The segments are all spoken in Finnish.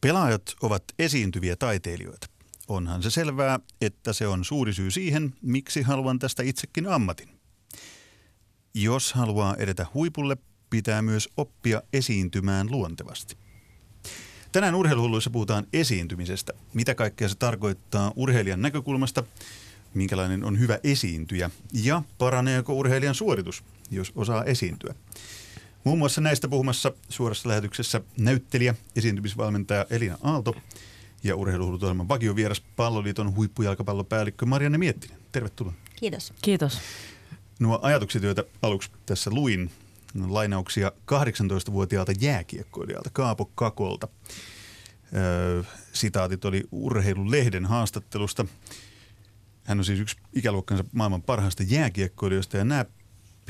Pelaajat ovat esiintyviä taiteilijoita. Onhan se selvää, että se on suuri syy siihen, miksi haluan tästä itsekin ammatin. Jos haluaa edetä huipulle, pitää myös oppia esiintymään luontevasti. Tänään urheiluhulluissa puhutaan esiintymisestä. Mitä kaikkea se tarkoittaa urheilijan näkökulmasta, minkälainen on hyvä esiintyjä ja paraneeko urheilijan suoritus, jos osaa esiintyä. Muun muassa näistä puhumassa suorassa lähetyksessä näyttelijä, esiintymisvalmentaja Elina Aalto ja urheiluhullut vakiovieras Palloliiton huippujalkapallopäällikkö Marianne Miettinen. Tervetuloa. Kiitos. Kiitos. Nuo ajatukset, joita aluksi tässä luin, lainauksia 18-vuotiaalta jääkiekkoilijalta Kaapo Kakolta. Öö, sitaatit oli urheilulehden haastattelusta. Hän on siis yksi ikäluokkansa maailman parhaista jääkiekkoilijoista ja nämä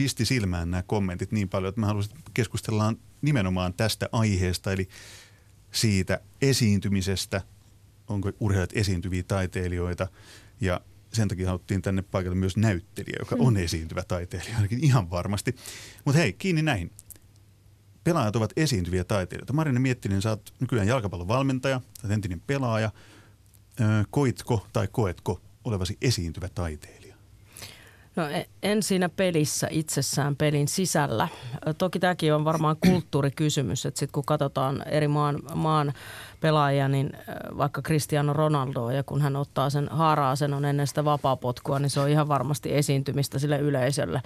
pisti silmään nämä kommentit niin paljon, että mä haluaisin keskustellaan nimenomaan tästä aiheesta, eli siitä esiintymisestä, onko urheilijat esiintyviä taiteilijoita ja sen takia haluttiin tänne paikalle myös näyttelijä, joka on hmm. esiintyvä taiteilija, ainakin ihan varmasti. Mutta hei, kiinni näihin. Pelaajat ovat esiintyviä taiteilijoita. Marina Miettinen, sä oot nykyään jalkapallon valmentaja, tai entinen pelaaja. Koitko tai koetko olevasi esiintyvä taiteilija? No en siinä pelissä itsessään pelin sisällä. Toki tämäkin on varmaan kulttuurikysymys, että sitten kun katsotaan eri maan, maan pelaajia, niin vaikka Cristiano Ronaldo ja kun hän ottaa sen haaraa sen on ennen sitä vapaapotkua, niin se on ihan varmasti esiintymistä sille yleisölle.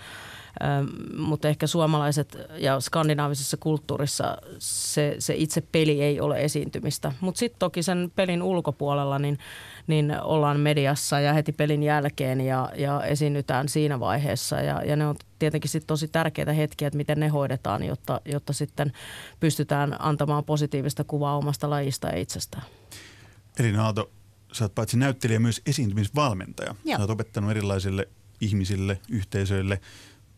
Mutta ehkä suomalaiset ja skandinaavisessa kulttuurissa se, se itse peli ei ole esiintymistä. Mutta sitten toki sen pelin ulkopuolella niin, niin ollaan mediassa ja heti pelin jälkeen ja, ja esiinnytään siinä vaiheessa. Ja, ja ne on tietenkin sit tosi tärkeitä hetkiä, että miten ne hoidetaan, jotta, jotta sitten pystytään antamaan positiivista kuvaa omasta lajista ja itsestään. Eli Aalto, sä oot paitsi näyttelijä myös esiintymisvalmentaja. Joo. Sä oot opettanut erilaisille ihmisille, yhteisöille,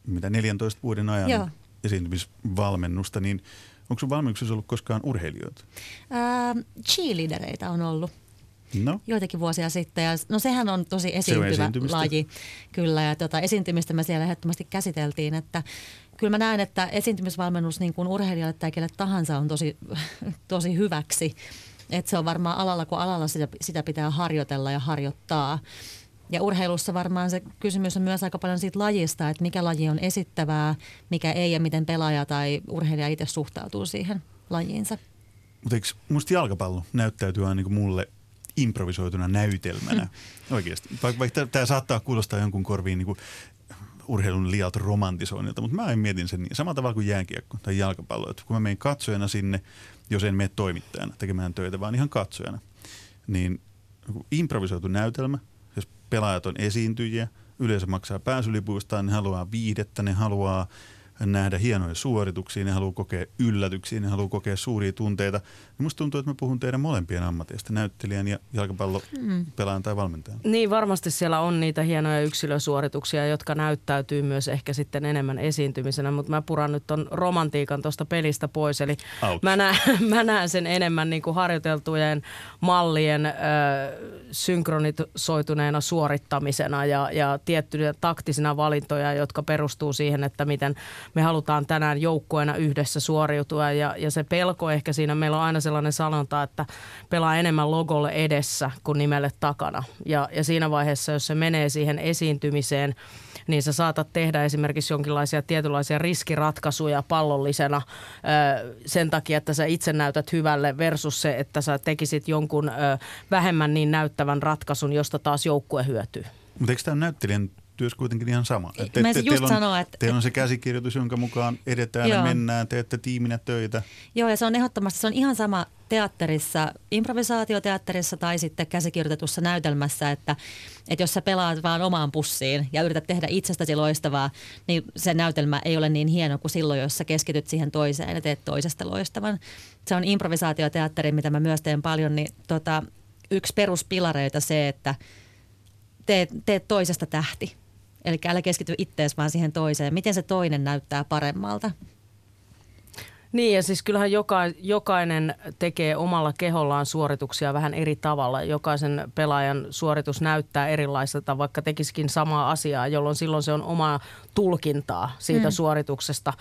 mitä 14 vuoden ajan Joo. esiintymisvalmennusta, niin onko sun valmennuksessa ollut koskaan urheilijoita? Äh, cheerleadereita on ollut. No. joitakin vuosia sitten. Ja, no sehän on tosi esiintyvä se laji. Kyllä, ja tota, esiintymistä me siellä ehdottomasti käsiteltiin, että kyllä mä näen, että esiintymisvalmennus niin kuin urheilijalle tai kelle tahansa on tosi, tosi hyväksi. Että se on varmaan alalla kuin alalla sitä, sitä pitää harjoitella ja harjoittaa. Ja urheilussa varmaan se kysymys on myös aika paljon siitä lajista, että mikä laji on esittävää, mikä ei ja miten pelaaja tai urheilija itse suhtautuu siihen lajiinsa. Mutta eikö musta jalkapallo näyttäytyy aina niin mulle improvisoituna näytelmänä. Hmm. Oikeasti. Vaikka, vaikka tämä saattaa kuulostaa jonkun korviin niin kuin urheilun liialta romantisoinnilta, mutta mä en mietin sen niin. Samalla tavalla kuin jääkiekko tai jalkapallo. Että kun mä menen katsojana sinne, jos en mene toimittajana tekemään töitä, vaan ihan katsojana, niin improvisoitu näytelmä, jos pelaajat on esiintyjiä, yleensä maksaa pääsylipuistaan, ne haluaa viihdettä, ne haluaa nähdä hienoja suorituksia, ne haluaa kokea yllätyksiä, ne haluaa kokea suuria tunteita. Ja musta tuntuu, että mä puhun teidän molempien ammateista, näyttelijän ja jalkapallopelaajan mm. tai valmentajan. Niin, varmasti siellä on niitä hienoja yksilösuorituksia, jotka näyttäytyy myös ehkä sitten enemmän esiintymisenä, mutta mä puran nyt ton romantiikan tuosta pelistä pois. Eli mä näen, mä näen sen enemmän niin kuin harjoiteltujen mallien ö, synkronisoituneena suorittamisena ja, ja tiettyjä taktisina valintoja, jotka perustuu siihen, että miten – me halutaan tänään joukkueena yhdessä suoriutua ja, ja se pelko ehkä siinä, meillä on aina sellainen sanonta, että pelaa enemmän logolle edessä kuin nimelle takana. Ja, ja siinä vaiheessa, jos se menee siihen esiintymiseen, niin sä saatat tehdä esimerkiksi jonkinlaisia tietynlaisia riskiratkaisuja pallollisena sen takia, että sä itse näytät hyvälle versus se, että sä tekisit jonkun vähemmän niin näyttävän ratkaisun, josta taas joukkue hyötyy. Mutta eikö tämä näyttelijän työssä kuitenkin ihan sama. Te, te, just teillä, on, sanoa, että, teillä on se käsikirjoitus, jonka mukaan edetään joo. ja mennään, teette tiiminä töitä. Joo, ja se on ehdottomasti se on ihan sama teatterissa, improvisaatioteatterissa tai sitten käsikirjoitetussa näytelmässä, että, että jos sä pelaat vaan omaan pussiin ja yrität tehdä itsestäsi loistavaa, niin se näytelmä ei ole niin hieno kuin silloin, jos sä keskityt siihen toiseen ja teet toisesta loistavan. Se on improvisaatioteatteri, mitä mä myös teen paljon, niin tota, yksi peruspilareita se, että teet, teet toisesta tähti Eli älä keskity ittees vaan siihen toiseen. Miten se toinen näyttää paremmalta? Niin ja siis kyllähän joka, jokainen tekee omalla kehollaan suorituksia vähän eri tavalla. Jokaisen pelaajan suoritus näyttää erilaiselta, vaikka tekisikin samaa asiaa, jolloin silloin se on omaa tulkintaa siitä mm. suorituksesta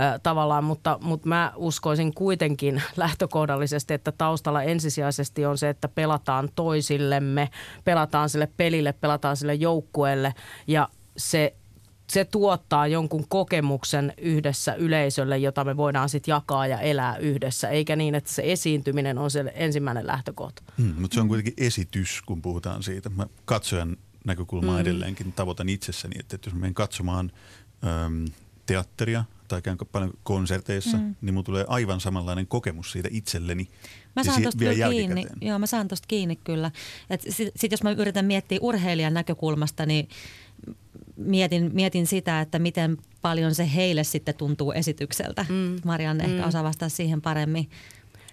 äh, tavallaan. Mutta, mutta mä uskoisin kuitenkin lähtökohdallisesti, että taustalla ensisijaisesti on se, että pelataan toisillemme, pelataan sille pelille, pelataan sille joukkueelle ja se se tuottaa jonkun kokemuksen yhdessä yleisölle, jota me voidaan sitten jakaa ja elää yhdessä, eikä niin, että se esiintyminen on se ensimmäinen lähtökohta. Hmm, mutta se on kuitenkin esitys, kun puhutaan siitä. Mä katsojan näkökulmaa hmm. edelleenkin tavoitan itsessäni, että, että jos menen katsomaan äm, teatteria tai käyn paljon konserteissa, hmm. niin mun tulee aivan samanlainen kokemus siitä itselleni. Mä saan tuosta kiinni. Joo, mä saan tosta kiinni kyllä. Sitten sit jos mä yritän miettiä urheilijan näkökulmasta, niin mietin, mietin sitä, että miten paljon se heille sitten tuntuu esitykseltä. Mm. Marianne ehkä mm. osaa vastata siihen paremmin.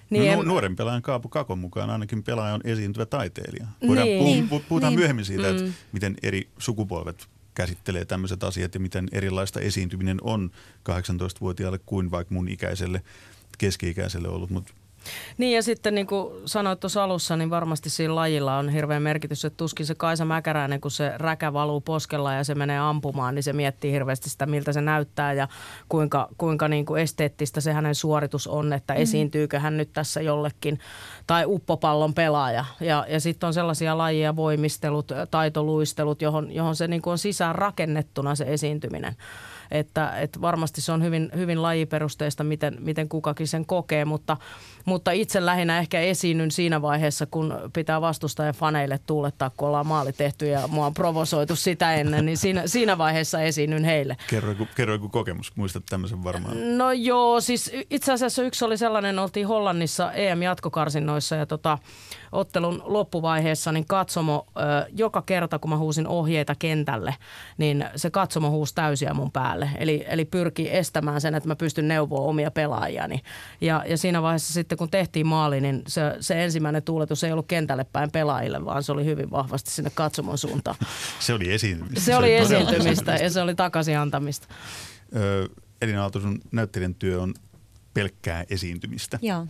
Niin, no, nuoren pelaajan Kaapu Kakon mukaan ainakin pelaaja on esiintyvä taiteilija. Voidaan niin, puh- puhutaan niin. myöhemmin siitä, mm. että miten eri sukupolvet käsittelee tämmöiset asiat ja miten erilaista esiintyminen on 18-vuotiaalle kuin vaikka mun ikäiselle keski-ikäiselle ollut. Mutta niin ja sitten niin kuin sanoit tuossa alussa, niin varmasti siinä lajilla on hirveä merkitys, että tuskin se Kaisa Mäkäräinen, kun se räkä valuu poskella ja se menee ampumaan, niin se miettii hirveästi sitä, miltä se näyttää ja kuinka, kuinka niin kuin esteettistä se hänen suoritus on, että mm. esiintyykö hän nyt tässä jollekin tai uppopallon pelaaja. Ja, ja sitten on sellaisia lajia, voimistelut, taitoluistelut, johon, johon se niin kuin on sisään rakennettuna se esiintyminen. Että, että varmasti se on hyvin, hyvin lajiperusteista, miten, miten kukakin sen kokee, mutta, mutta itse lähinnä ehkä esiinnyn siinä vaiheessa, kun pitää vastustajan faneille tuulettaa, kun ollaan maali tehty ja mua on provosoitu sitä ennen, niin siinä, siinä vaiheessa esiinnyn heille. Kerro joku, kerro joku kokemus, muistat tämmöisen varmaan. No joo, siis itse asiassa yksi oli sellainen, oltiin Hollannissa EM-jatkokarsinnoissa ja tota, ottelun loppuvaiheessa niin katsomo, joka kerta kun mä huusin ohjeita kentälle, niin se katsomo huusi täysiä mun päälle. Eli, eli pyrki estämään sen, että mä pystyn neuvoa omia pelaajiani. Ja, ja siinä vaiheessa sitten kun tehtiin maali, niin se, se ensimmäinen tuuletus ei ollut kentälle päin pelaajille, vaan se oli hyvin vahvasti sinne katsomon suuntaan. se oli esiintymistä. Se, se oli esiintymistä ja se oli takaisin antamista. Öö, Elina Aalto, sun näyttelijän työ on pelkkää esiintymistä. Joo.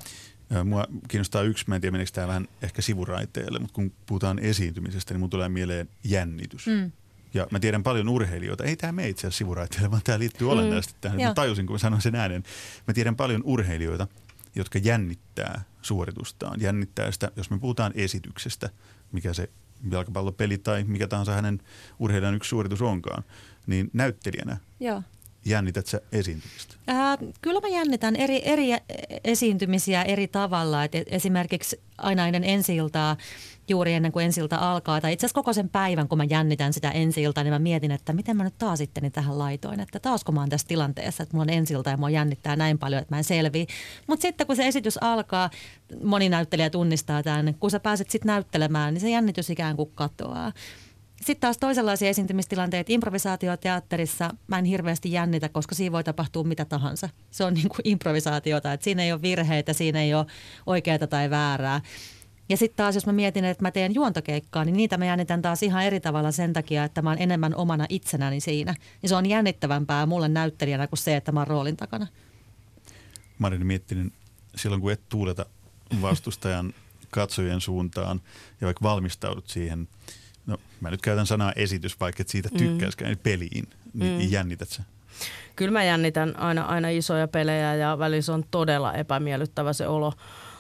Mua kiinnostaa yksi, mä en tiedä tämä vähän ehkä sivuraiteelle, mutta kun puhutaan esiintymisestä, niin mun tulee mieleen jännitys. Mm. Ja mä tiedän paljon urheilijoita, ei tämä mene itse asiassa sivuraiteelle, vaan tämä liittyy mm. olennaisesti tähän. Mä tajusin, kun mä sanoin sen äänen. Mä tiedän paljon urheilijoita, jotka jännittää suoritustaan. Jännittää sitä, jos me puhutaan esityksestä, mikä se jalkapallopeli tai mikä tahansa hänen urheilijan yksi suoritus onkaan, niin näyttelijänä Joo. Jännität sä esiintymistä? Äh, kyllä mä jännitän eri, eri esiintymisiä eri tavalla. Et esimerkiksi aina ennen ensi juuri ennen kuin ensi alkaa, tai itse asiassa koko sen päivän, kun mä jännitän sitä ensi niin mä mietin, että miten mä nyt taas sitten tähän laitoin. Että taas kun mä oon tässä tilanteessa, että mulla on ensi ja mua jännittää näin paljon, että mä en selviä. Mutta sitten kun se esitys alkaa, moni näyttelijä tunnistaa tämän, kun sä pääset sitten näyttelemään, niin se jännitys ikään kuin katoaa. Sitten taas toisenlaisia esiintymistilanteita. Improvisaatioteatterissa mä en hirveästi jännitä, koska siinä voi tapahtua mitä tahansa. Se on niin kuin improvisaatiota, että siinä ei ole virheitä, siinä ei ole oikeaa tai väärää. Ja sitten taas, jos mä mietin, että mä teen juontokeikkaa, niin niitä mä jännitän taas ihan eri tavalla sen takia, että mä oon enemmän omana itsenäni siinä. Niin se on jännittävämpää mulle näyttelijänä kuin se, että mä oon roolin takana. Mä olen miettinyt silloin, kun et tuuleta vastustajan katsojien suuntaan ja vaikka valmistaudut siihen – no mä nyt käytän sanaa esitys, vaikka et siitä tykkäiskään, mm. peliin, niin mm. jännität sä? Kyllä mä jännitän aina, aina isoja pelejä ja välissä on todella epämiellyttävä se olo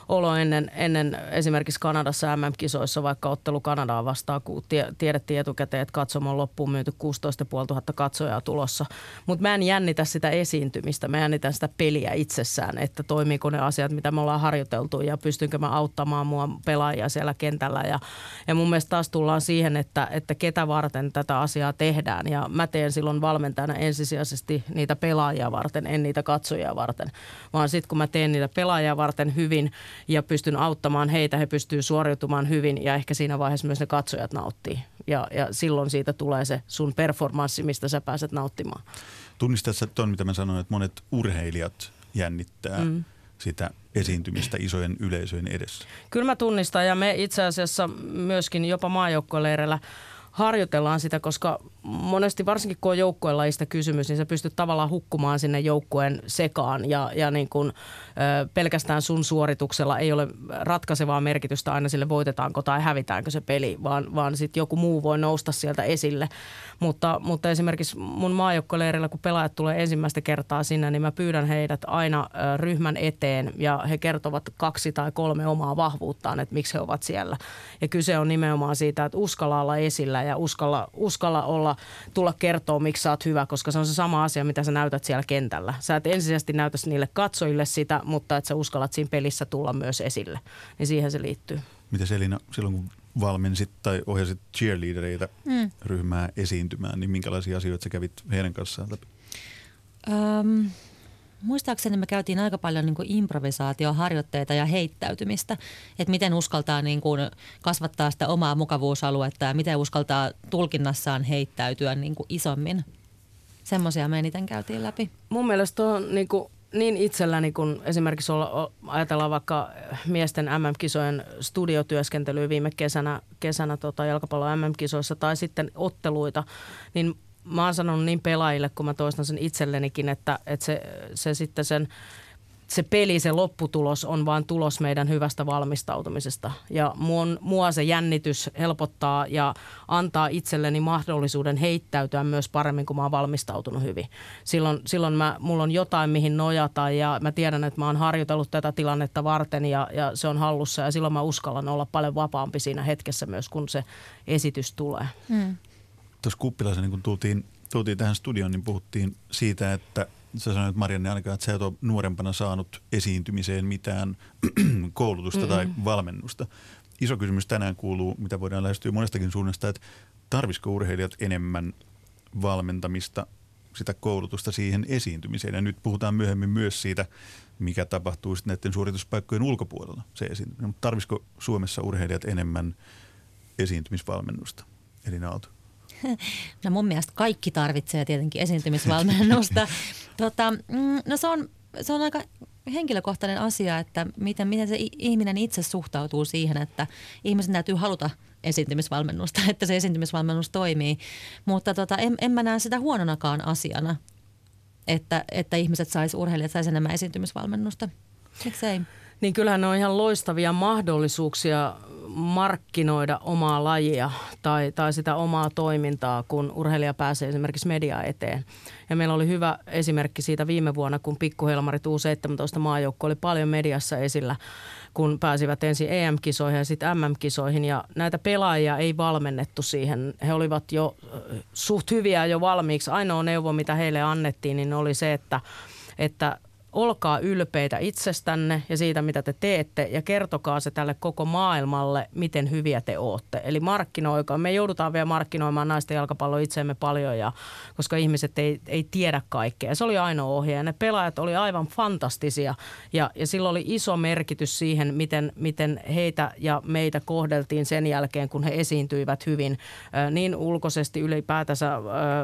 olo ennen, ennen esimerkiksi Kanadassa MM-kisoissa, vaikka ottelu Kanadaa vastaan, kun tie, tiedettiin etukäteen, että katsomo loppuun myyty 16 500 katsojaa tulossa. Mutta mä en jännitä sitä esiintymistä, mä jännitän sitä peliä itsessään, että toimiiko ne asiat, mitä me ollaan harjoiteltu ja pystynkö mä auttamaan mua pelaajia siellä kentällä. Ja, ja mun mielestä taas tullaan siihen, että, että ketä varten tätä asiaa tehdään ja mä teen silloin valmentajana ensisijaisesti niitä pelaajia varten, en niitä katsojia varten, vaan sitten kun mä teen niitä pelaajia varten hyvin – ja pystyn auttamaan heitä, he pystyy suoriutumaan hyvin ja ehkä siinä vaiheessa myös ne katsojat nauttii. Ja, ja silloin siitä tulee se sun performanssi, mistä sä pääset nauttimaan. Tunnistatko tuon, mitä mä sanoin, että monet urheilijat jännittää mm. sitä esiintymistä isojen yleisöjen edessä? Kyllä mä tunnistan ja me itse asiassa myöskin jopa maajoukkoleireillä harjoitellaan sitä, koska monesti varsinkin kun on joukkueen lajista kysymys, niin sä pystyt tavallaan hukkumaan sinne joukkueen sekaan ja, ja niin kun, ö, pelkästään sun suorituksella ei ole ratkaisevaa merkitystä aina sille voitetaanko tai hävitäänkö se peli, vaan, vaan sitten joku muu voi nousta sieltä esille. Mutta, mutta esimerkiksi mun maajoukkoleirillä, kun pelaajat tulee ensimmäistä kertaa sinne, niin mä pyydän heidät aina ö, ryhmän eteen ja he kertovat kaksi tai kolme omaa vahvuuttaan, että miksi he ovat siellä. Ja kyse on nimenomaan siitä, että uskalla olla esillä ja uskalla, uskalla olla, tulla kertoa, miksi sä oot hyvä, koska se on se sama asia, mitä sä näytät siellä kentällä. Sä et ensisijaisesti näytä niille katsojille sitä, mutta että sä uskallat siinä pelissä tulla myös esille. Niin siihen se liittyy. Mitä Selina, silloin kun valmensit tai ohjasit cheerleadereita mm. ryhmää esiintymään, niin minkälaisia asioita sä kävit heidän kanssaan läpi? Um, muistaakseni me käytiin aika paljon niin kuin improvisaatioharjoitteita ja heittäytymistä, että miten uskaltaa niin kuin kasvattaa sitä omaa mukavuusaluetta ja miten uskaltaa tulkinnassaan heittäytyä niin kuin isommin. Semmoisia me eniten käytiin läpi. Mun mielestä on niin kuin niin itselläni kuin esimerkiksi olla, ajatellaan vaikka miesten MM-kisojen studiotyöskentelyä viime kesänä, kesänä tota jalkapallon MM-kisoissa tai sitten otteluita, niin mä oon sanonut niin pelaajille, kun mä toistan sen itsellenikin, että, että se, se sitten sen se peli, se lopputulos on vain tulos meidän hyvästä valmistautumisesta. Ja mun, mua se jännitys helpottaa ja antaa itselleni mahdollisuuden heittäytyä myös paremmin, kun mä oon valmistautunut hyvin. Silloin, silloin mä, mulla on jotain, mihin nojata ja mä tiedän, että mä oon harjoitellut tätä tilannetta varten ja, ja se on hallussa. Ja silloin mä uskallan olla paljon vapaampi siinä hetkessä myös, kun se esitys tulee. Mm tuossa kuppilaisen, niin kun tultiin, tultiin tähän studioon, niin puhuttiin siitä, että sä sanoit Marianne ainakaan, että sä et ole nuorempana saanut esiintymiseen mitään koulutusta Mm-mm. tai valmennusta. Iso kysymys tänään kuuluu, mitä voidaan lähestyä monestakin suunnasta, että tarvisiko urheilijat enemmän valmentamista, sitä koulutusta siihen esiintymiseen. Ja nyt puhutaan myöhemmin myös siitä, mikä tapahtuu sitten näiden suorituspaikkojen ulkopuolella, se esiintyminen. Mutta tarvisiko Suomessa urheilijat enemmän esiintymisvalmennusta? Eli Aalto. No mun mielestä kaikki tarvitsee tietenkin esiintymisvalmennusta. tota, mm, no se on, se on aika henkilökohtainen asia, että miten, miten se ihminen itse suhtautuu siihen, että ihmisen täytyy haluta esiintymisvalmennusta, että se esiintymisvalmennus toimii. Mutta tota, en, en mä näe sitä huononakaan asiana, että, että ihmiset sais, urheilijat sais enemmän esiintymisvalmennusta. Miksei? Niin kyllähän ne on ihan loistavia mahdollisuuksia markkinoida omaa lajia tai, tai sitä omaa toimintaa, kun urheilija pääsee esimerkiksi media eteen. Ja meillä oli hyvä esimerkki siitä viime vuonna, kun Pikkuhelmarit U17 maajoukko oli paljon mediassa esillä, kun pääsivät ensin EM-kisoihin ja sitten MM-kisoihin. Ja näitä pelaajia ei valmennettu siihen. He olivat jo suht hyviä jo valmiiksi. Ainoa neuvo, mitä heille annettiin, niin oli se, että että olkaa ylpeitä itsestänne ja siitä, mitä te teette ja kertokaa se tälle koko maailmalle, miten hyviä te ootte. Eli markkinoikaa. Me joudutaan vielä markkinoimaan naisten jalkapallo itseemme paljon, ja, koska ihmiset ei, ei tiedä kaikkea. Se oli ainoa ohje ja ne pelaajat oli aivan fantastisia ja, ja sillä oli iso merkitys siihen, miten, miten heitä ja meitä kohdeltiin sen jälkeen, kun he esiintyivät hyvin niin ulkoisesti ylipäätänsä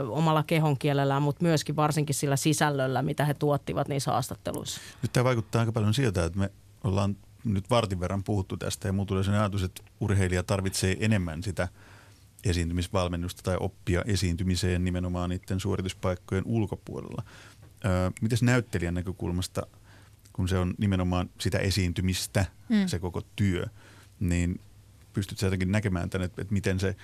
omalla kehonkielellään, mutta myöskin varsinkin sillä sisällöllä, mitä he tuottivat niissä haastatteluissa haastatteluissa. Nyt tämä vaikuttaa aika paljon siltä, että me ollaan nyt vartin verran puhuttu tästä ja mulla tulee sen ajatus, että urheilija tarvitsee enemmän sitä esiintymisvalmennusta tai oppia esiintymiseen nimenomaan niiden suorituspaikkojen ulkopuolella. Öö, mites näyttelijän näkökulmasta, kun se on nimenomaan sitä esiintymistä, mm. se koko työ, niin pystyt sä jotenkin näkemään tämän, että, että miten se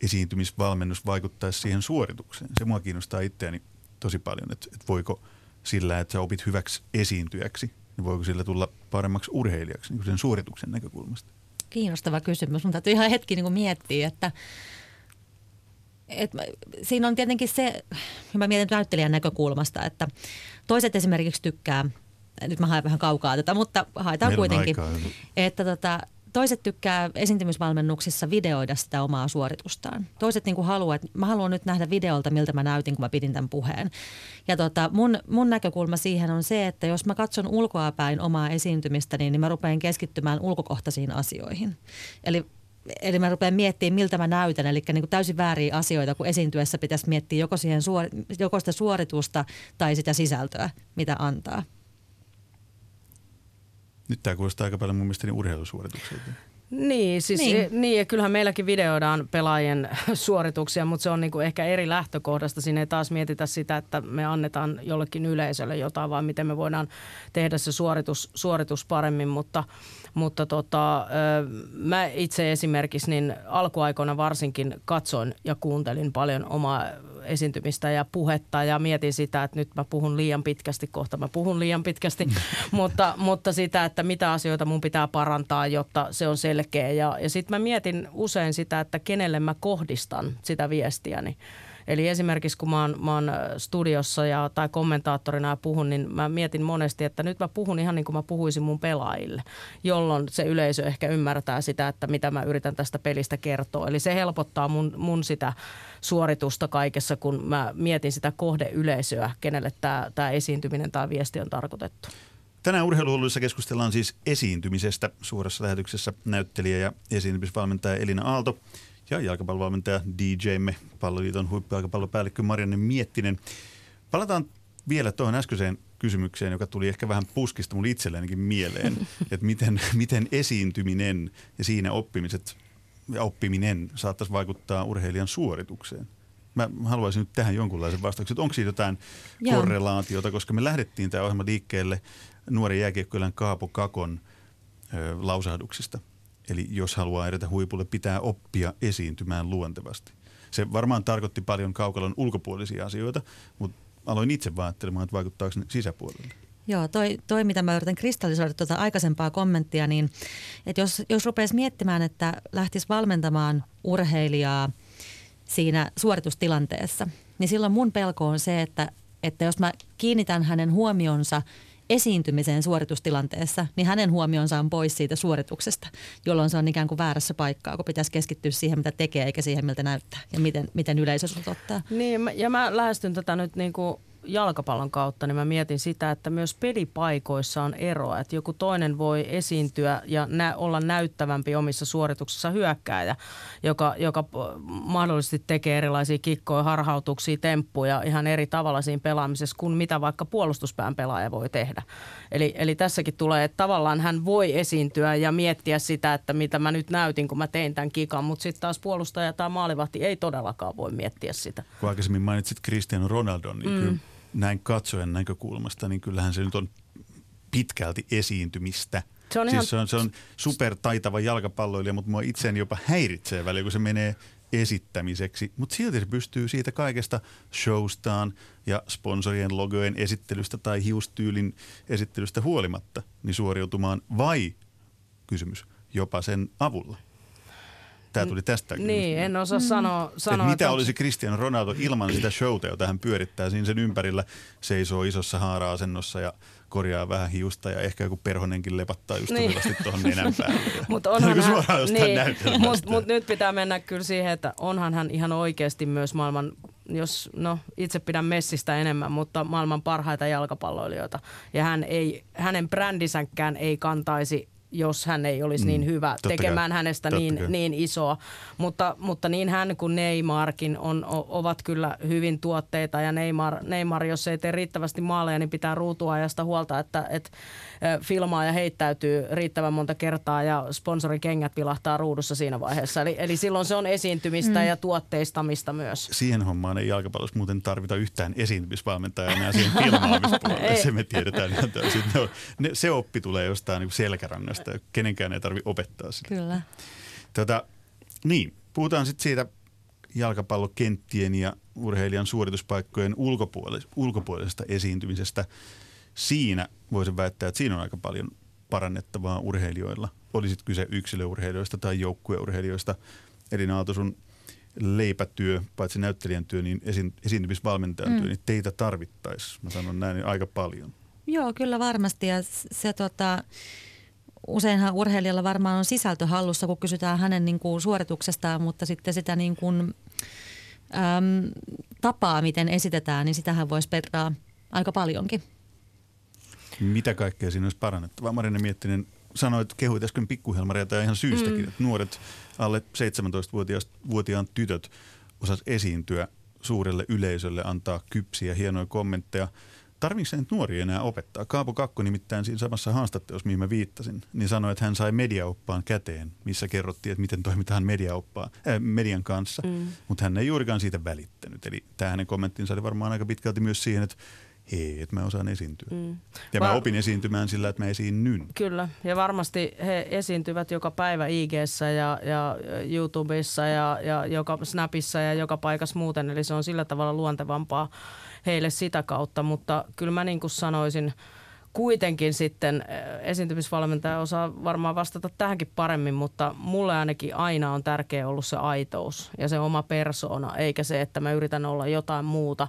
esiintymisvalmennus vaikuttaisi siihen suoritukseen? Se mua kiinnostaa itseäni tosi paljon, että, että voiko – sillä, että sä opit hyväksi esiintyjäksi, niin voiko sillä tulla paremmaksi urheilijaksi niin sen suorituksen näkökulmasta? Kiinnostava kysymys. Mun täytyy ihan hetki niin miettiä, että et siinä on tietenkin se, mä mietin näyttelijän näkökulmasta, että toiset esimerkiksi tykkää, nyt mä haen vähän kaukaa tätä, mutta haetaan Meillä kuitenkin, että tota, Toiset tykkää esiintymisvalmennuksissa videoida sitä omaa suoritustaan. Toiset niin kuin haluaa, että mä haluan nyt nähdä videolta, miltä mä näytin, kun mä pidin tämän puheen. Ja tota, mun, mun näkökulma siihen on se, että jos mä katson ulkoapäin omaa esiintymistä, niin, niin mä rupean keskittymään ulkokohtaisiin asioihin. Eli Eli mä rupean miettimään, miltä mä näytän. Eli niin kuin täysin vääriä asioita, kun esiintyessä pitäisi miettiä joko, siihen suor- joko sitä suoritusta tai sitä sisältöä, mitä antaa. Nyt tämä kuulostaa aika paljon mun mielestäni urheilusuoritukselta. Niin, siis niin. niin, ja kyllähän meilläkin videoidaan pelaajien suorituksia, mutta se on niinku ehkä eri lähtökohdasta. Siinä ei taas mietitä sitä, että me annetaan jollekin yleisölle jotain, vaan miten me voidaan tehdä se suoritus, suoritus paremmin. Mutta, mutta tota, mä itse esimerkiksi niin alkuaikoina varsinkin katsoin ja kuuntelin paljon omaa esiintymistä ja puhetta ja mietin sitä, että nyt mä puhun liian pitkästi, kohta mä puhun liian pitkästi, mutta, mutta sitä, että mitä asioita mun pitää parantaa, jotta se on selkeä. Ja, ja sitten mä mietin usein sitä, että kenelle mä kohdistan sitä viestiäni. Eli esimerkiksi kun mä oon, mä oon studiossa ja, tai kommentaattorina ja puhun, niin mä mietin monesti, että nyt mä puhun ihan niin kuin mä puhuisin mun pelaajille, jolloin se yleisö ehkä ymmärtää sitä, että mitä mä yritän tästä pelistä kertoa. Eli se helpottaa mun, mun sitä suoritusta kaikessa, kun mä mietin sitä kohdeyleisöä, kenelle tämä, tämä esiintyminen tai viesti on tarkoitettu. Tänään urheiluhulluissa keskustellaan siis esiintymisestä. Suuressa lähetyksessä näyttelijä ja esiintymisvalmentaja Elina Aalto – ja jalkapallovalmentaja DJmme, palloliiton huippujalkapallopäällikkö Marianne Miettinen. Palataan vielä tuohon äskeiseen kysymykseen, joka tuli ehkä vähän puskista mulle itsellenikin mieleen, että miten, miten esiintyminen ja siinä oppimiset ja oppiminen saattaisi vaikuttaa urheilijan suoritukseen. Mä haluaisin nyt tähän jonkunlaisen vastauksen, onko siitä jotain Joo. korrelaatiota, koska me lähdettiin tämä ohjelma liikkeelle nuoren jääkiekkoilän Kaapo Kakon ö, lausahduksista – Eli jos haluaa edetä huipulle, pitää oppia esiintymään luontevasti. Se varmaan tarkoitti paljon kaukalon ulkopuolisia asioita, mutta aloin itse ajattelemaan, että vaikuttaako ne sisäpuolelle. Joo, toi, toi mitä mä yritän kristallisoida tuota aikaisempaa kommenttia, niin että jos, jos rupeaisi miettimään, että lähtisi valmentamaan urheilijaa siinä suoritustilanteessa, niin silloin mun pelko on se, että, että jos mä kiinnitän hänen huomionsa – esiintymiseen suoritustilanteessa, niin hänen huomionsa on pois siitä suorituksesta, jolloin se on ikään kuin väärässä paikkaa, kun pitäisi keskittyä siihen, mitä tekee, eikä siihen, miltä näyttää ja miten, miten yleisö sinut ottaa. Niin, ja mä lähestyn tätä nyt niin kuin jalkapallon kautta, niin mä mietin sitä, että myös pelipaikoissa on eroa. Että joku toinen voi esiintyä ja nä- olla näyttävämpi omissa suorituksissa hyökkääjä, joka, joka mahdollisesti tekee erilaisia kikkoja, harhautuksia, temppuja ihan eri tavalla siinä pelaamisessa kuin mitä vaikka puolustuspään pelaaja voi tehdä. Eli, eli tässäkin tulee, että tavallaan hän voi esiintyä ja miettiä sitä, että mitä mä nyt näytin, kun mä tein tämän kikan, mutta sitten taas puolustaja tai maalivahti ei todellakaan voi miettiä sitä. Kun aikaisemmin mainitsit Cristiano Ronaldon, niin mm. kyllä näin katsojen näkökulmasta, niin kyllähän se nyt on pitkälti esiintymistä. Se on, siis ihan... se on, se on supertaitava jalkapalloilija, mutta mua itseäni jopa häiritsee välillä, kun se menee esittämiseksi. Mutta silti se pystyy siitä kaikesta showstaan ja sponsorien logojen esittelystä tai hiustyylin esittelystä huolimatta niin suoriutumaan vai, kysymys, jopa sen avulla. Tämä tuli tästä. Niin, en osaa sanoa. sanoa mitä olisi Cristiano Ronaldo ilman sitä showta, jota hän pyörittää siinä sen ympärillä, seisoo isossa haara-asennossa ja korjaa vähän hiusta ja ehkä joku perhonenkin lepattaa just niin. tuohon nenän päälle. Mutta onhan hän, niin, mut, mut nyt pitää mennä kyllä siihen, että onhan hän ihan oikeasti myös maailman jos, no itse pidän Messistä enemmän, mutta maailman parhaita jalkapalloilijoita. Ja hän ei, hänen brändisäkään ei kantaisi jos hän ei olisi niin mm, hyvä tekemään kai. hänestä niin, niin isoa. Mutta, mutta niin hän kuin Neymarkin on, ovat kyllä hyvin tuotteita ja Neymar, Neymar, jos ei tee riittävästi maaleja, niin pitää ruutuajasta huolta, että, että filmaa ja heittäytyy riittävän monta kertaa ja sponsorin kengät pilahtaa ruudussa siinä vaiheessa. Eli, eli silloin se on esiintymistä mm. ja tuotteistamista myös. Siihen hommaan ei jalkapallossa muuten tarvita yhtään esiintymisvalmentajaa enää siihen filmaamispuolelle. se me tiedetään ihan täysin. Ne, ne, se oppi tulee jostain niin selkärangasta ja kenenkään ei tarvitse opettaa sitä. Kyllä. Tota, niin, puhutaan sitten siitä jalkapallokenttien ja urheilijan suorituspaikkojen ulkopuolisesta, ulkopuolisesta esiintymisestä – siinä voisin väittää, että siinä on aika paljon parannettavaa urheilijoilla. Olisit kyse yksilöurheilijoista tai joukkueurheilijoista. Eli Aalto sun leipätyö, paitsi näyttelijän työ, niin esi- esiintymisvalmentajan mm. työ, niin teitä tarvittaisiin, mä sanon näin, niin aika paljon. Joo, kyllä varmasti. Ja se tota, useinhan urheilijalla varmaan on sisältö hallussa, kun kysytään hänen niin kuin, suorituksestaan, mutta sitten sitä niin kuin, äm, tapaa, miten esitetään, niin sitähän voisi petraa aika paljonkin. Mitä kaikkea siinä olisi parannettavaa? Marina Miettinen sanoi, että kehuit äsken pikkuhelmaria tai ihan syystäkin, mm. että nuoret alle 17-vuotiaan tytöt osas esiintyä suurelle yleisölle, antaa kypsiä, hienoja kommentteja. Tarvitsetko se nyt nuori enää opettaa? Kaapo Kakko nimittäin siinä samassa haastattelussa, mihin mä viittasin, niin sanoi, että hän sai mediaoppaan käteen, missä kerrottiin, että miten toimitaan mediaoppaan, äh, median kanssa, mm. mutta hän ei juurikaan siitä välittänyt. Eli tämä hänen kommenttinsa oli varmaan aika pitkälti myös siihen, että hei, että mä osaan esiintyä. Mm. Ja mä opin esiintymään sillä, että mä esiinnyn. Kyllä, ja varmasti he esiintyvät joka päivä ig ja, ja YouTubessa ja, ja joka Snapissa ja joka paikassa muuten, eli se on sillä tavalla luontevampaa heille sitä kautta, mutta kyllä mä niin kuin sanoisin – kuitenkin sitten eh, esiintymisvalmentaja osaa varmaan vastata tähänkin paremmin, mutta mulle ainakin aina on tärkeä ollut se aitous ja se oma persoona, eikä se, että mä yritän olla jotain muuta.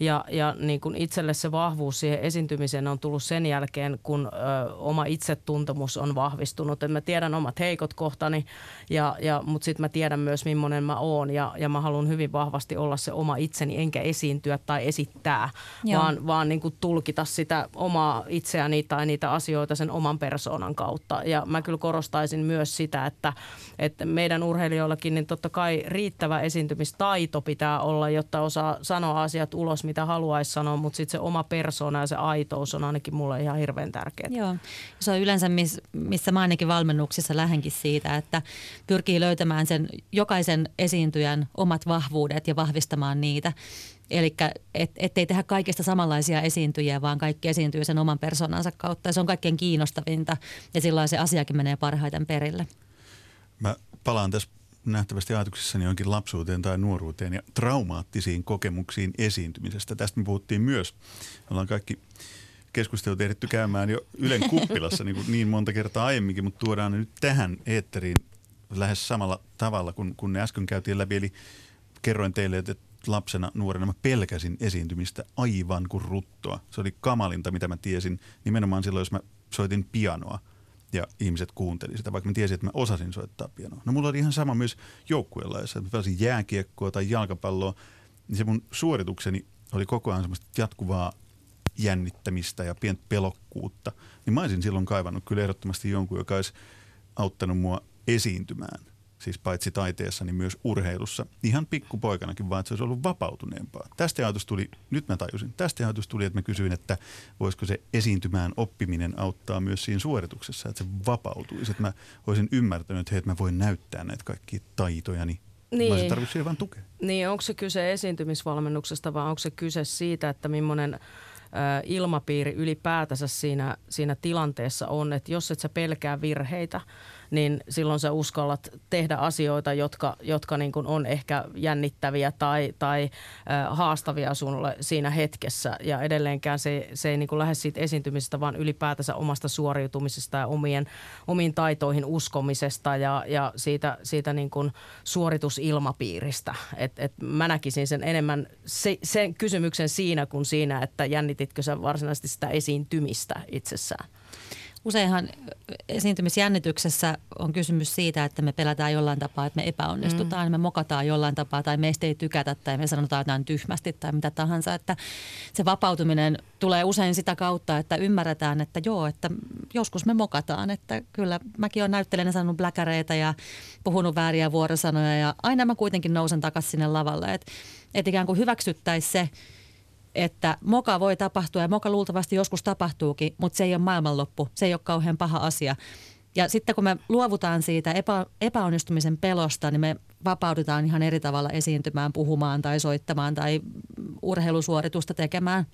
Ja, ja niin kuin itselle se vahvuus siihen esiintymiseen on tullut sen jälkeen, kun ö, oma itsetuntemus on vahvistunut. Et mä tiedän omat heikot kohtani, ja, ja, mutta sitten mä tiedän myös, millainen mä oon ja, ja mä haluan hyvin vahvasti olla se oma itseni, enkä esiintyä tai esittää, Joo. vaan, vaan niin kuin tulkita sitä omaa itse itseäni tai niitä asioita sen oman persoonan kautta. Ja mä kyllä korostaisin myös sitä, että, että meidän urheilijoillakin niin totta kai riittävä esiintymistaito pitää olla, jotta osaa sanoa asiat ulos, mitä haluaisi sanoa, mutta sitten se oma persoona ja se aitous on ainakin mulle ihan hirveän tärkeää. Joo, se on yleensä, missä mä ainakin valmennuksissa lähenkin siitä, että pyrkii löytämään sen jokaisen esiintyjän omat vahvuudet ja vahvistamaan niitä. Eli et, ettei tehdä kaikista samanlaisia esiintyjiä, vaan kaikki esiintyy sen oman persoonansa kautta. Ja se on kaikkein kiinnostavinta ja silloin se asiakin menee parhaiten perille. Mä palaan tässä nähtävästi ajatuksissani jonkin lapsuuteen tai nuoruuteen ja traumaattisiin kokemuksiin esiintymisestä. Tästä me puhuttiin myös. Me ollaan kaikki keskustelut ehditty käymään jo Ylen kuppilassa niin, kuin niin monta kertaa aiemminkin, mutta tuodaan nyt tähän eetteriin lähes samalla tavalla kuin kun ne äsken käytiin läpi. Eli kerroin teille, että lapsena, nuorena mä pelkäsin esiintymistä aivan kuin ruttoa. Se oli kamalinta, mitä mä tiesin. Nimenomaan silloin, jos mä soitin pianoa ja ihmiset kuunteli sitä, vaikka mä tiesin, että mä osasin soittaa pianoa. No mulla oli ihan sama myös joukkueella, jos mä pelasin jääkiekkoa tai jalkapalloa, niin se mun suoritukseni oli koko ajan semmoista jatkuvaa jännittämistä ja pientä pelokkuutta. Niin mä olisin silloin kaivannut kyllä ehdottomasti jonkun, joka olisi auttanut mua esiintymään – siis paitsi taiteessa, niin myös urheilussa, ihan pikkupoikanakin, vaan että se olisi ollut vapautuneempaa. Tästä ajatus tuli, nyt mä tajusin, tästä ajatus tuli, että mä kysyin, että voisiko se esiintymään oppiminen auttaa myös siinä suorituksessa, että se vapautuisi, että mä olisin ymmärtänyt, että, hei, että mä voin näyttää näitä kaikkia taitojani niin. Mä tarvitsen vain tukea. Niin, onko se kyse esiintymisvalmennuksesta vai onko se kyse siitä, että millainen ilmapiiri ylipäätänsä siinä, siinä tilanteessa on, että jos et sä pelkää virheitä – niin silloin sä uskallat tehdä asioita, jotka, jotka niin kuin on ehkä jännittäviä tai, tai äh, haastavia sulle siinä hetkessä. Ja edelleenkään se, se ei niin kuin lähde siitä esiintymisestä, vaan ylipäätänsä omasta suoriutumisesta ja omien, omiin taitoihin uskomisesta ja, ja siitä, siitä niin kuin suoritusilmapiiristä. Et, et mä näkisin sen enemmän se, sen kysymyksen siinä kuin siinä, että jännititkö sä varsinaisesti sitä esiintymistä itsessään useinhan esiintymisjännityksessä on kysymys siitä, että me pelätään jollain tapaa, että me epäonnistutaan, mm. me mokataan jollain tapaa tai meistä ei tykätä tai me sanotaan jotain tyhmästi tai mitä tahansa. Että se vapautuminen tulee usein sitä kautta, että ymmärretään, että joo, että joskus me mokataan. Että kyllä mäkin olen näyttelijänä sanonut bläkäreitä ja puhunut vääriä vuorosanoja ja aina mä kuitenkin nousen takaisin sinne lavalle. Että et ikään kuin hyväksyttäisiin se, että moka voi tapahtua ja moka luultavasti joskus tapahtuukin, mutta se ei ole maailmanloppu, se ei ole kauhean paha asia. Ja sitten kun me luovutaan siitä epä, epäonnistumisen pelosta, niin me vapaudutaan ihan eri tavalla esiintymään, puhumaan tai soittamaan tai urheilusuoritusta tekemään.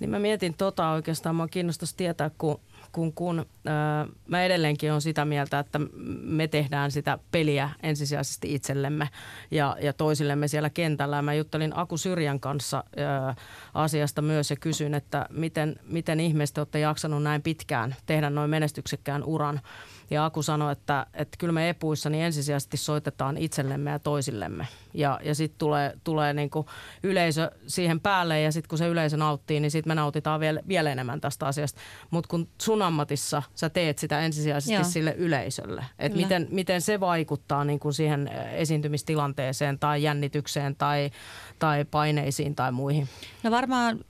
Niin mä mietin tota oikeastaan, mä kiinnostaisi tietää, kun kun, kun äh, mä edelleenkin on sitä mieltä, että me tehdään sitä peliä ensisijaisesti itsellemme ja, ja toisillemme siellä kentällä. Mä juttelin Aku Syrjän kanssa äh, asiasta myös ja kysyin, että miten, miten ihmeessä olette jaksanut näin pitkään tehdä noin menestyksekkään uran – ja Aku sanoi, että, että kyllä me epuissa niin ensisijaisesti soitetaan itsellemme ja toisillemme. Ja, ja sitten tulee, tulee niin kuin yleisö siihen päälle ja sitten kun se yleisö nauttii, niin sitten me nautitaan vielä, vielä enemmän tästä asiasta. Mutta kun sun ammatissa sä teet sitä ensisijaisesti Joo. sille yleisölle, että miten, miten se vaikuttaa niin kuin siihen esiintymistilanteeseen tai jännitykseen tai, tai paineisiin tai muihin? No varmaan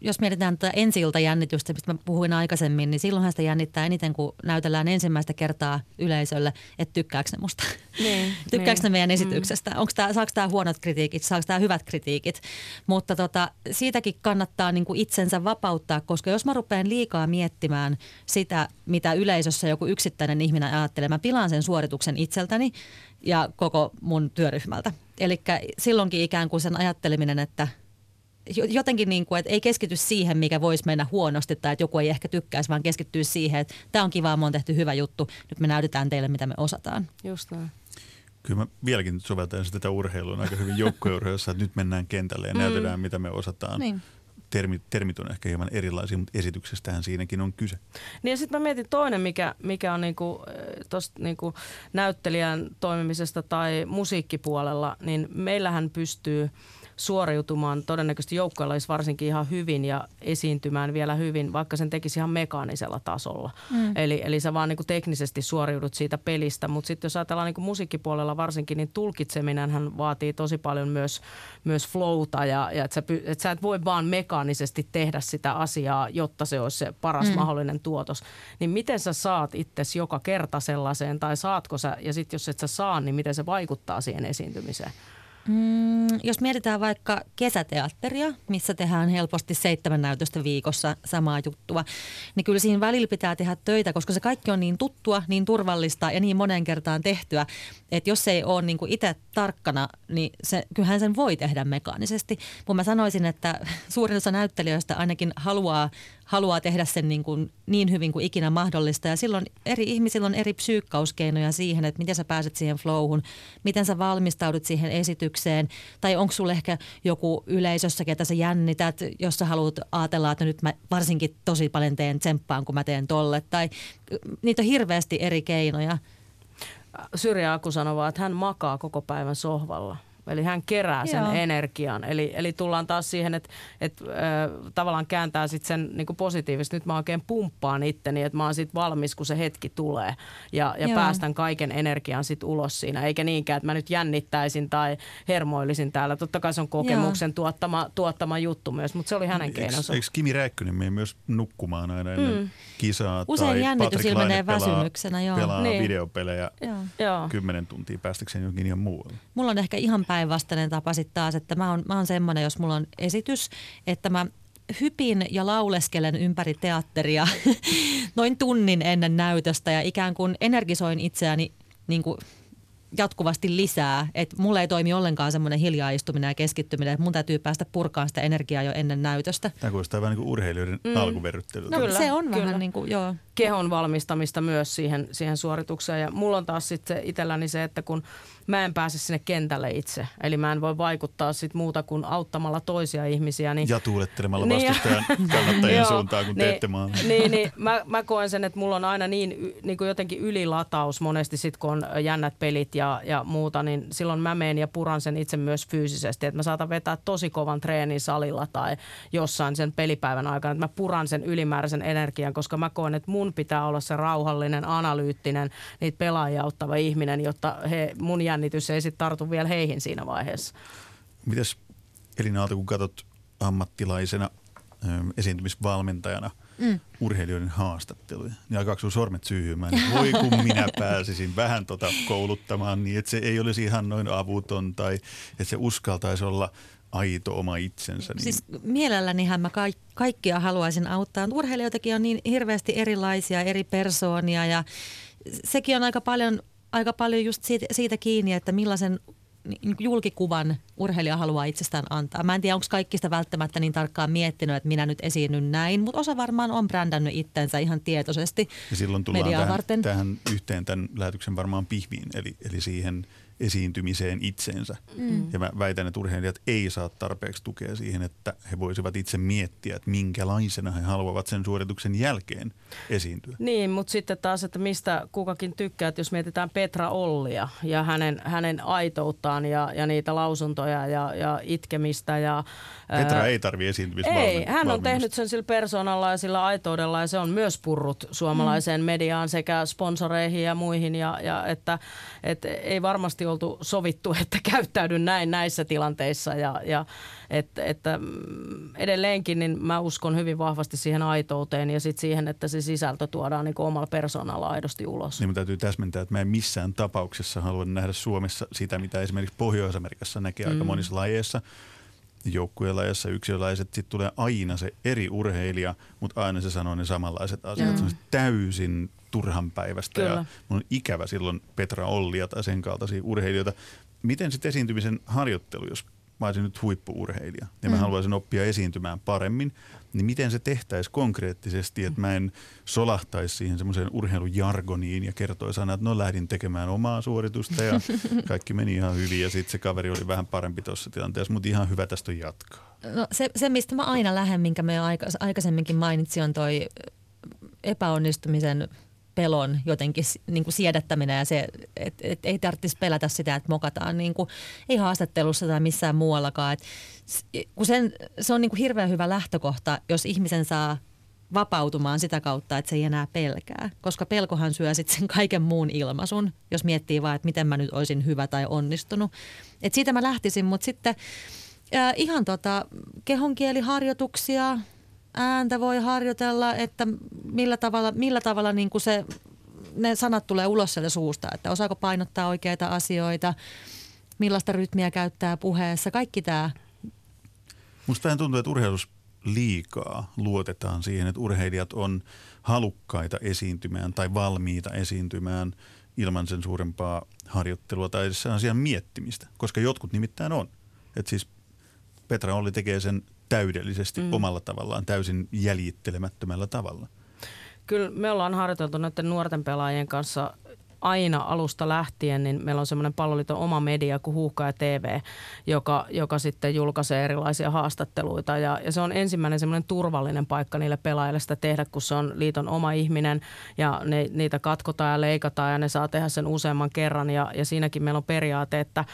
jos mietitään tätä ensi jännitystä, mistä mä puhuin aikaisemmin, niin silloinhan sitä jännittää eniten, kun näytellään ensimmäistä kertaa yleisölle, että tykkääkö ne musta. Niin, tykkääkö niin. ne meidän mm. esityksestä. Mm. Onko tää, saako tämä huonot kritiikit, saako tämä hyvät kritiikit. Mutta tota, siitäkin kannattaa niinku itsensä vapauttaa, koska jos mä rupean liikaa miettimään sitä, mitä yleisössä joku yksittäinen ihminen ajattelee, mä pilaan sen suorituksen itseltäni ja koko mun työryhmältä. Eli silloinkin ikään kuin sen ajatteleminen, että – jotenkin niin kuin, että ei keskity siihen, mikä voisi mennä huonosti tai että joku ei ehkä tykkäisi, vaan keskittyy siihen, että tämä on kiva, me on tehty hyvä juttu, nyt me näytetään teille, mitä me osataan. Just näin. Kyllä mä vieläkin soveltan tätä urheilua aika hyvin joukkourheilussa, että nyt mennään kentälle ja mm. näytetään, mitä me osataan. Niin. Termit, termit on ehkä hieman erilaisia, mutta esityksestähän siinäkin on kyse. Niin ja sitten mä mietin toinen, mikä, mikä on niinku, tosta niinku näyttelijän toimimisesta tai musiikkipuolella, niin meillähän pystyy – suoriutumaan todennäköisesti joukkueella olisi varsinkin ihan hyvin ja esiintymään vielä hyvin, vaikka sen tekisi ihan mekaanisella tasolla. Mm. Eli, eli sä vaan niin kuin teknisesti suoriudut siitä pelistä, mutta sitten jos ajatellaan niin kuin musiikkipuolella varsinkin, niin tulkitseminen vaatii tosi paljon myös, myös flowta ja, ja että sä, et sä et voi vaan mekaanisesti tehdä sitä asiaa, jotta se olisi se paras mm. mahdollinen tuotos. Niin miten sä saat itsesi joka kerta sellaiseen tai saatko sä, ja sitten jos et sä saa, niin miten se vaikuttaa siihen esiintymiseen? Mm, jos mietitään vaikka kesäteatteria, missä tehdään helposti seitsemän näytöstä viikossa samaa juttua, niin kyllä siinä välillä pitää tehdä töitä, koska se kaikki on niin tuttua, niin turvallista ja niin monen kertaan tehtyä, että jos ei ole niin itse tarkkana, niin se, kyllähän sen voi tehdä mekaanisesti. Mutta mä sanoisin, että suurin osa näyttelijöistä ainakin haluaa haluaa tehdä sen niin, kuin niin hyvin kuin ikinä mahdollista. Ja silloin eri ihmisillä on eri psyykkauskeinoja siihen, että miten sä pääset siihen flowhun, miten sä valmistaudut siihen esitykseen. Tai onko sulla ehkä joku yleisössä, ketä sä jännität, jos sä haluat ajatella, että nyt mä varsinkin tosi paljon teen tsemppaan, kun mä teen tolle. Tai niitä on hirveästi eri keinoja. Syrjä Aku sanoo että hän makaa koko päivän sohvalla. Eli hän kerää sen Joo. energian. Eli, eli tullaan taas siihen, että, että äh, tavallaan kääntää sit sen niin kuin positiivisesti. Nyt mä oikein pumppaan itteni, että mä oon sit valmis, kun se hetki tulee. Ja, ja päästän kaiken energian sit ulos siinä. Eikä niinkään, että mä nyt jännittäisin tai hermoilisin täällä. Totta kai se on kokemuksen tuottama, tuottama juttu myös, mutta se oli hänen keinonsa. Eikö Kimi Räikkönen mene myös nukkumaan aina ennen mm. kisaa? Usein tai jännitys ilmenee väsymyksenä. Joo. Pelaa niin. videopelejä joo. kymmenen tuntia päästäkseen jonkin ihan muualle. Mulla on ehkä ihan päinvastainen tapa sitten taas, että mä oon, mä oon semmoinen, jos mulla on esitys, että mä hypin ja lauleskelen ympäri teatteria noin tunnin ennen näytöstä ja ikään kuin energisoin itseäni niin kuin jatkuvasti lisää. Että mulla ei toimi ollenkaan semmoinen hiljaa istuminen ja keskittyminen, että mun täytyy päästä purkaan sitä energiaa jo ennen näytöstä. Tämä kuulostaa vähän niin kuin urheilijoiden mm. alkuverryttelyltä. No, kyllä, se on kyllä. vähän niin kuin, joo. Kehon valmistamista myös siihen, siihen suoritukseen ja mulla on taas sitten itselläni se, että kun – mä en pääse sinne kentälle itse. Eli mä en voi vaikuttaa sit muuta kuin auttamalla toisia ihmisiä. Niin, ja tuulettelemalla niin, vastustajan kannattajien suuntaan, kun niin, teette maan. Niin, niin mä, mä koen sen, että mulla on aina niin, niin kuin jotenkin ylilataus monesti sit, kun on jännät pelit ja, ja muuta, niin silloin mä menen ja puran sen itse myös fyysisesti. Että mä saatan vetää tosi kovan treenin salilla tai jossain sen pelipäivän aikana, että mä puran sen ylimääräisen energian, koska mä koen, että mun pitää olla se rauhallinen, analyyttinen, niitä pelaajia auttava ihminen, jotta he mun jännitys ei sitten tartu vielä heihin siinä vaiheessa. Mites Elina Aalto, kun katsot ammattilaisena esiintymisvalmentajana mm. urheilijoiden haastatteluja, niin alkaako sun sormet syyhymään, niin voi kun minä pääsisin vähän tota kouluttamaan niin, että se ei olisi ihan noin avuton tai että se uskaltaisi olla aito oma itsensä. Niin... Siis mielellänihän mä ka- kaikkia haluaisin auttaa. Urheilijoitakin on niin hirveästi erilaisia, eri persoonia ja sekin on aika paljon aika paljon just siitä, siitä kiinni, että millaisen niin julkikuvan urheilija haluaa itsestään antaa. Mä en tiedä, onko kaikki sitä välttämättä niin tarkkaan miettinyt, että minä nyt esiinnyn näin, mutta osa varmaan on brändännyt itsensä ihan tietoisesti Ja silloin tullaan tähän, varten. tähän yhteen tämän lähetyksen varmaan pihviin, eli, eli siihen – esiintymiseen itseensä. Mm. Ja mä väitän, että urheilijat ei saa tarpeeksi tukea siihen, että he voisivat itse miettiä, että minkälaisena he haluavat sen suorituksen jälkeen esiintyä. Niin, mutta sitten taas, että mistä kukakin tykkää, että jos mietitään Petra Ollia ja hänen, hänen aitouttaan ja, ja niitä lausuntoja ja, ja itkemistä. Ja, Petra ää, ei tarvi esiintymisvalmennusta. Ei, hän on tehnyt sen sillä persoonalla ja sillä aitoudella ja se on myös purrut suomalaiseen mm. mediaan sekä sponsoreihin ja muihin. Ja, ja että, että ei varmasti varmasti oltu sovittu, että käyttäydyn näin näissä tilanteissa ja, ja että, että edelleenkin niin mä uskon hyvin vahvasti siihen aitouteen ja sitten siihen, että se sisältö tuodaan niin omalla persoonalla aidosti ulos. Niin täytyy täsmentää, että mä en missään tapauksessa halua nähdä Suomessa sitä, mitä esimerkiksi Pohjois-Amerikassa näkee mm. aika monissa lajeissa – joukkuelajeissa yksilölaiset, sitten tulee aina se eri urheilija, mutta aina se sanoo ne samanlaiset asiat. Mm. Se on täysin turhan päivästä Kyllä. ja mun on ikävä silloin Petra Ollia tai sen kaltaisia urheilijoita. Miten sitten esiintymisen harjoittelu, jos mä olisin nyt huippuurheilija ja mä mm. haluaisin oppia esiintymään paremmin, niin miten se tehtäisiin konkreettisesti, että mä en solahtaisi siihen semmoiseen urheilujargoniin ja kertoisi aina, että no lähdin tekemään omaa suoritusta ja kaikki meni ihan hyvin ja sitten se kaveri oli vähän parempi tuossa tilanteessa, mutta ihan hyvä tästä on jatkaa. No se, se mistä mä aina lähden, minkä me aikaisemminkin mainitsin, on toi epäonnistumisen pelon jotenkin niin kuin siedättäminen ja se, että et ei tarvitsisi pelätä sitä, että mokataan niin kuin, ei haastattelussa tai missään muuallakaan. Et, kun sen, se on niin kuin hirveän hyvä lähtökohta, jos ihmisen saa vapautumaan sitä kautta, että se ei enää pelkää. Koska pelkohan syö sitten sen kaiken muun ilmaisun, jos miettii vaan, että miten mä nyt olisin hyvä tai onnistunut. Et siitä mä lähtisin, mutta sitten äh, ihan tota, kehonkieliharjoituksia, ääntä voi harjoitella, että millä tavalla, millä tavalla niin kuin se, ne sanat tulee ulos sieltä suusta, että osaako painottaa oikeita asioita, millaista rytmiä käyttää puheessa, kaikki tämä. Musta vähän tuntuu, että urheilus liikaa luotetaan siihen, että urheilijat on halukkaita esiintymään tai valmiita esiintymään ilman sen suurempaa harjoittelua tai edes asian miettimistä, koska jotkut nimittäin on. Että siis Petra Olli tekee sen täydellisesti mm. omalla tavallaan, täysin jäljittelemättömällä tavalla. Kyllä me ollaan harjoiteltu näiden nuorten pelaajien kanssa aina alusta lähtien, niin meillä on semmoinen palloliiton oma media kuin Huuhka ja TV, joka, joka sitten julkaisee erilaisia haastatteluita. Ja, ja se on ensimmäinen semmoinen turvallinen paikka niille pelaajille sitä tehdä, kun se on liiton oma ihminen ja ne, niitä katkotaan ja leikataan ja ne saa tehdä sen useamman kerran. Ja, ja siinäkin meillä on periaate, että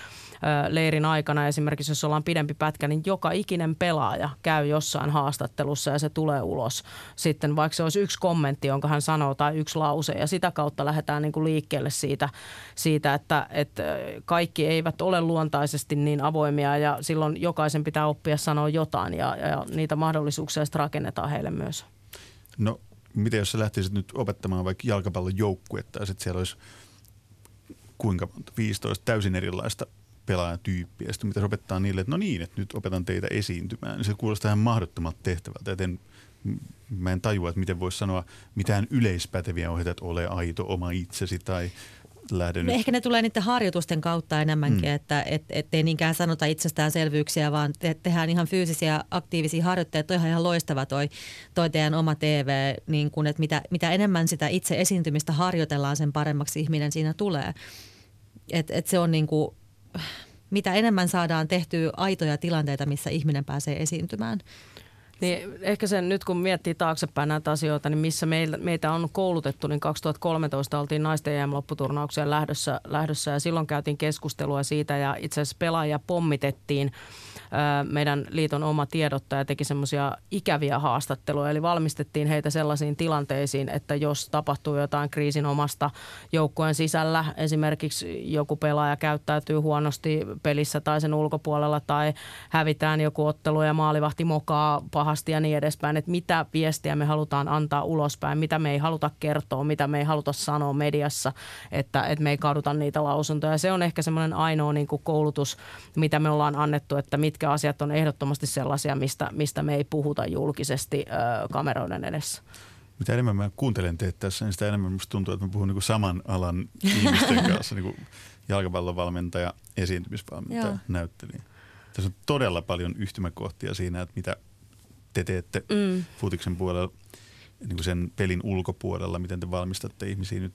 leirin aikana esimerkiksi, jos ollaan pidempi pätkä, niin joka ikinen pelaaja käy jossain haastattelussa ja se tulee ulos. Sitten vaikka se olisi yksi kommentti, jonka hän sanoo tai yksi lause ja sitä kautta lähdetään niin kuin liikkeelle siitä, siitä että, että kaikki eivät ole luontaisesti niin avoimia ja silloin jokaisen pitää oppia sanoa jotain ja, ja niitä mahdollisuuksia sitten rakennetaan heille myös. No miten jos sä lähtisit nyt opettamaan vaikka jalkapallon joukkuetta ja sitten siellä olisi kuinka monta, 15 täysin erilaista pelaajatyyppiä. Sitten mitä opettaa niille, että no niin, että nyt opetan teitä esiintymään. Niin se kuulostaa ihan mahdottomalta tehtävältä. Että en, mä en tajua, että miten voisi sanoa mitään yleispäteviä ohjeita, että ole aito oma itsesi tai lähde nyt. Ehkä ne tulee niiden harjoitusten kautta enemmänkin, mm. että et, et ei niinkään sanota itsestäänselvyyksiä, vaan te, tehdään ihan fyysisiä aktiivisia harjoitteita. Toi on ihan loistava toi, toi teidän oma TV, niin kun, että mitä, mitä enemmän sitä itse esiintymistä harjoitellaan, sen paremmaksi ihminen siinä tulee. Et, et se on niin kuin, mitä enemmän saadaan tehtyä aitoja tilanteita, missä ihminen pääsee esiintymään. Niin ehkä sen nyt kun miettii taaksepäin näitä asioita, niin missä meillä, meitä on koulutettu, niin 2013 oltiin naisten EM-lopputurnaukseen lähdössä, lähdössä ja silloin käytiin keskustelua siitä ja itse asiassa pelaajia pommitettiin – meidän liiton oma tiedottaja teki semmoisia ikäviä haastatteluja, eli valmistettiin heitä sellaisiin tilanteisiin, että jos tapahtuu jotain kriisin omasta joukkueen sisällä, esimerkiksi joku pelaaja käyttäytyy huonosti pelissä tai sen ulkopuolella tai hävitään joku ottelu ja maalivahti mokaa pahasti ja niin edespäin, että mitä viestiä me halutaan antaa ulospäin, mitä me ei haluta kertoa, mitä me ei haluta sanoa mediassa, että, että me ei kaduta niitä lausuntoja. Se on ehkä semmoinen ainoa niin kuin koulutus, mitä me ollaan annettu, että mitkä mitkä asiat on ehdottomasti sellaisia, mistä, mistä me ei puhuta julkisesti ö, kameroiden edessä. Mitä enemmän mä kuuntelen teitä tässä, niin sitä enemmän musta tuntuu, että mä puhun niin saman alan ihmisten kanssa, niin jalkapallovalmentaja, esiintymisvalmentaja, näyttelijä. Tässä on todella paljon yhtymäkohtia siinä, että mitä te teette mm. futiksen puolella, niin kuin sen pelin ulkopuolella, miten te valmistatte ihmisiä nyt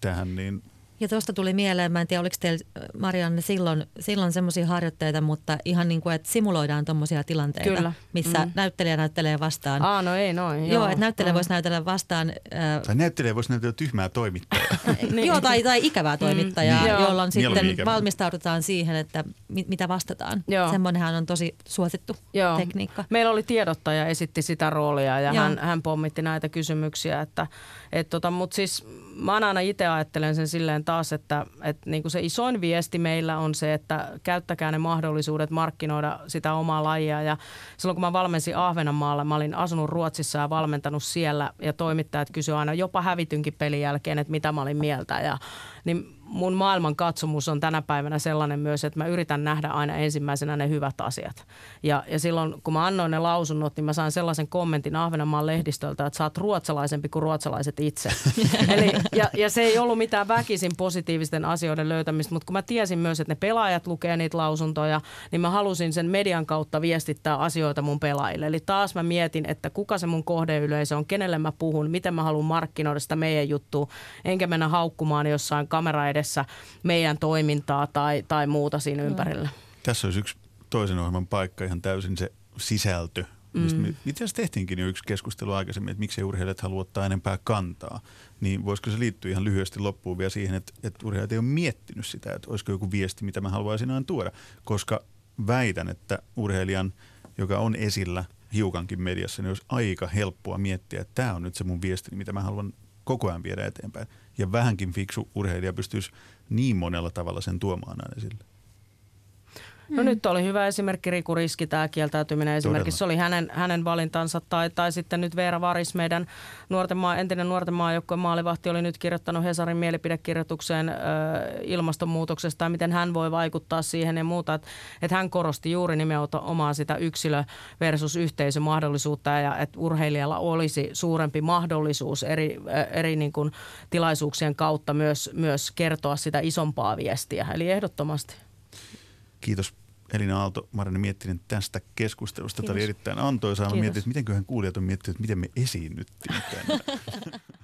tähän, niin – ja tuosta tuli mieleen, mä en tiedä oliko teillä Marianne silloin, silloin semmoisia harjoitteita, mutta ihan niin kuin, että simuloidaan tuommoisia tilanteita, Kyllä. missä mm. näyttelijä näyttelee vastaan. Aa, no ei noin. Joo, joo että näyttelijä mm. voisi näytellä vastaan. Äh, tai näyttelijä voisi näytellä tyhmää toimittajaa. niin. Joo, tai, tai ikävää mm. toimittajaa, mm. jolloin sitten ikävää. valmistaudutaan siihen, että mit, mitä vastataan. Joo. Semmoinenhan on tosi suosittu joo. tekniikka. Meillä oli tiedottaja, esitti sitä roolia ja hän, hän pommitti näitä kysymyksiä. Että, et tota, Mutta siis mä aina itse ajattelen sen silleen, taas, että, että niin kuin se isoin viesti meillä on se, että käyttäkää ne mahdollisuudet markkinoida sitä omaa lajia. Ja silloin kun mä valmensin Ahvenanmaalla, mä olin asunut Ruotsissa ja valmentanut siellä ja toimittajat kysyivät aina jopa hävitynkin pelin jälkeen, että mitä mä olin mieltä. Ja, niin mun maailman katsomus on tänä päivänä sellainen myös, että mä yritän nähdä aina ensimmäisenä ne hyvät asiat. Ja, ja silloin kun mä annoin ne lausunnot, niin mä sain sellaisen kommentin Ahvenanmaan lehdistöltä, että sä oot ruotsalaisempi kuin ruotsalaiset itse. Eli, ja, ja se ei ollut mitään väkisin positiivisten asioiden löytämistä, mutta kun mä tiesin myös, että ne pelaajat lukee niitä lausuntoja, niin mä halusin sen median kautta viestittää asioita mun pelaajille. Eli taas mä mietin, että kuka se mun kohdeyleisö on, kenelle mä puhun, miten mä haluan markkinoida sitä meidän juttua, enkä mennä haukkumaan jossain kamera edessä meidän toimintaa tai, tai muuta siinä ympärillä. Tässä olisi yksi toisen ohjelman paikka ihan täysin se sisältö. Mm. Itse asiassa tehtiinkin jo yksi keskustelu aikaisemmin, että miksi urheilijat haluaa ottaa enempää kantaa. Niin voisiko se liittyä ihan lyhyesti loppuun vielä siihen, että, että urheilijat ei ole miettinyt sitä, että olisiko joku viesti, mitä mä haluaisin aina tuoda. Koska väitän, että urheilijan, joka on esillä hiukankin mediassa, niin olisi aika helppoa miettiä, että tämä on nyt se mun viesti, mitä mä haluan koko ajan viedä eteenpäin. Ja vähänkin fiksu urheilija pystyisi niin monella tavalla sen tuomaan aina esille. No nyt oli hyvä esimerkki Riku Riski, tämä kieltäytyminen esimerkiksi. Se oli hänen, hänen valintansa. Tai, tai sitten nyt Veera Varis, meidän nuorten maa, entinen nuorten maajoukkueen maalivahti, oli nyt kirjoittanut Hesarin mielipidekirjoitukseen ö, ilmastonmuutoksesta ja miten hän voi vaikuttaa siihen ja muuta. Että et hän korosti juuri nimenomaan sitä yksilö versus yhteisömahdollisuutta ja että urheilijalla olisi suurempi mahdollisuus eri, eri niin kuin tilaisuuksien kautta myös, myös kertoa sitä isompaa viestiä. Eli ehdottomasti. Kiitos Elina Aalto, Marina Miettinen tästä keskustelusta. Kiitos. Tämä oli erittäin antoisaa. Mietin, että mitenköhän kuulijat on miettinyt, että miten me esiinnyttiin tänään.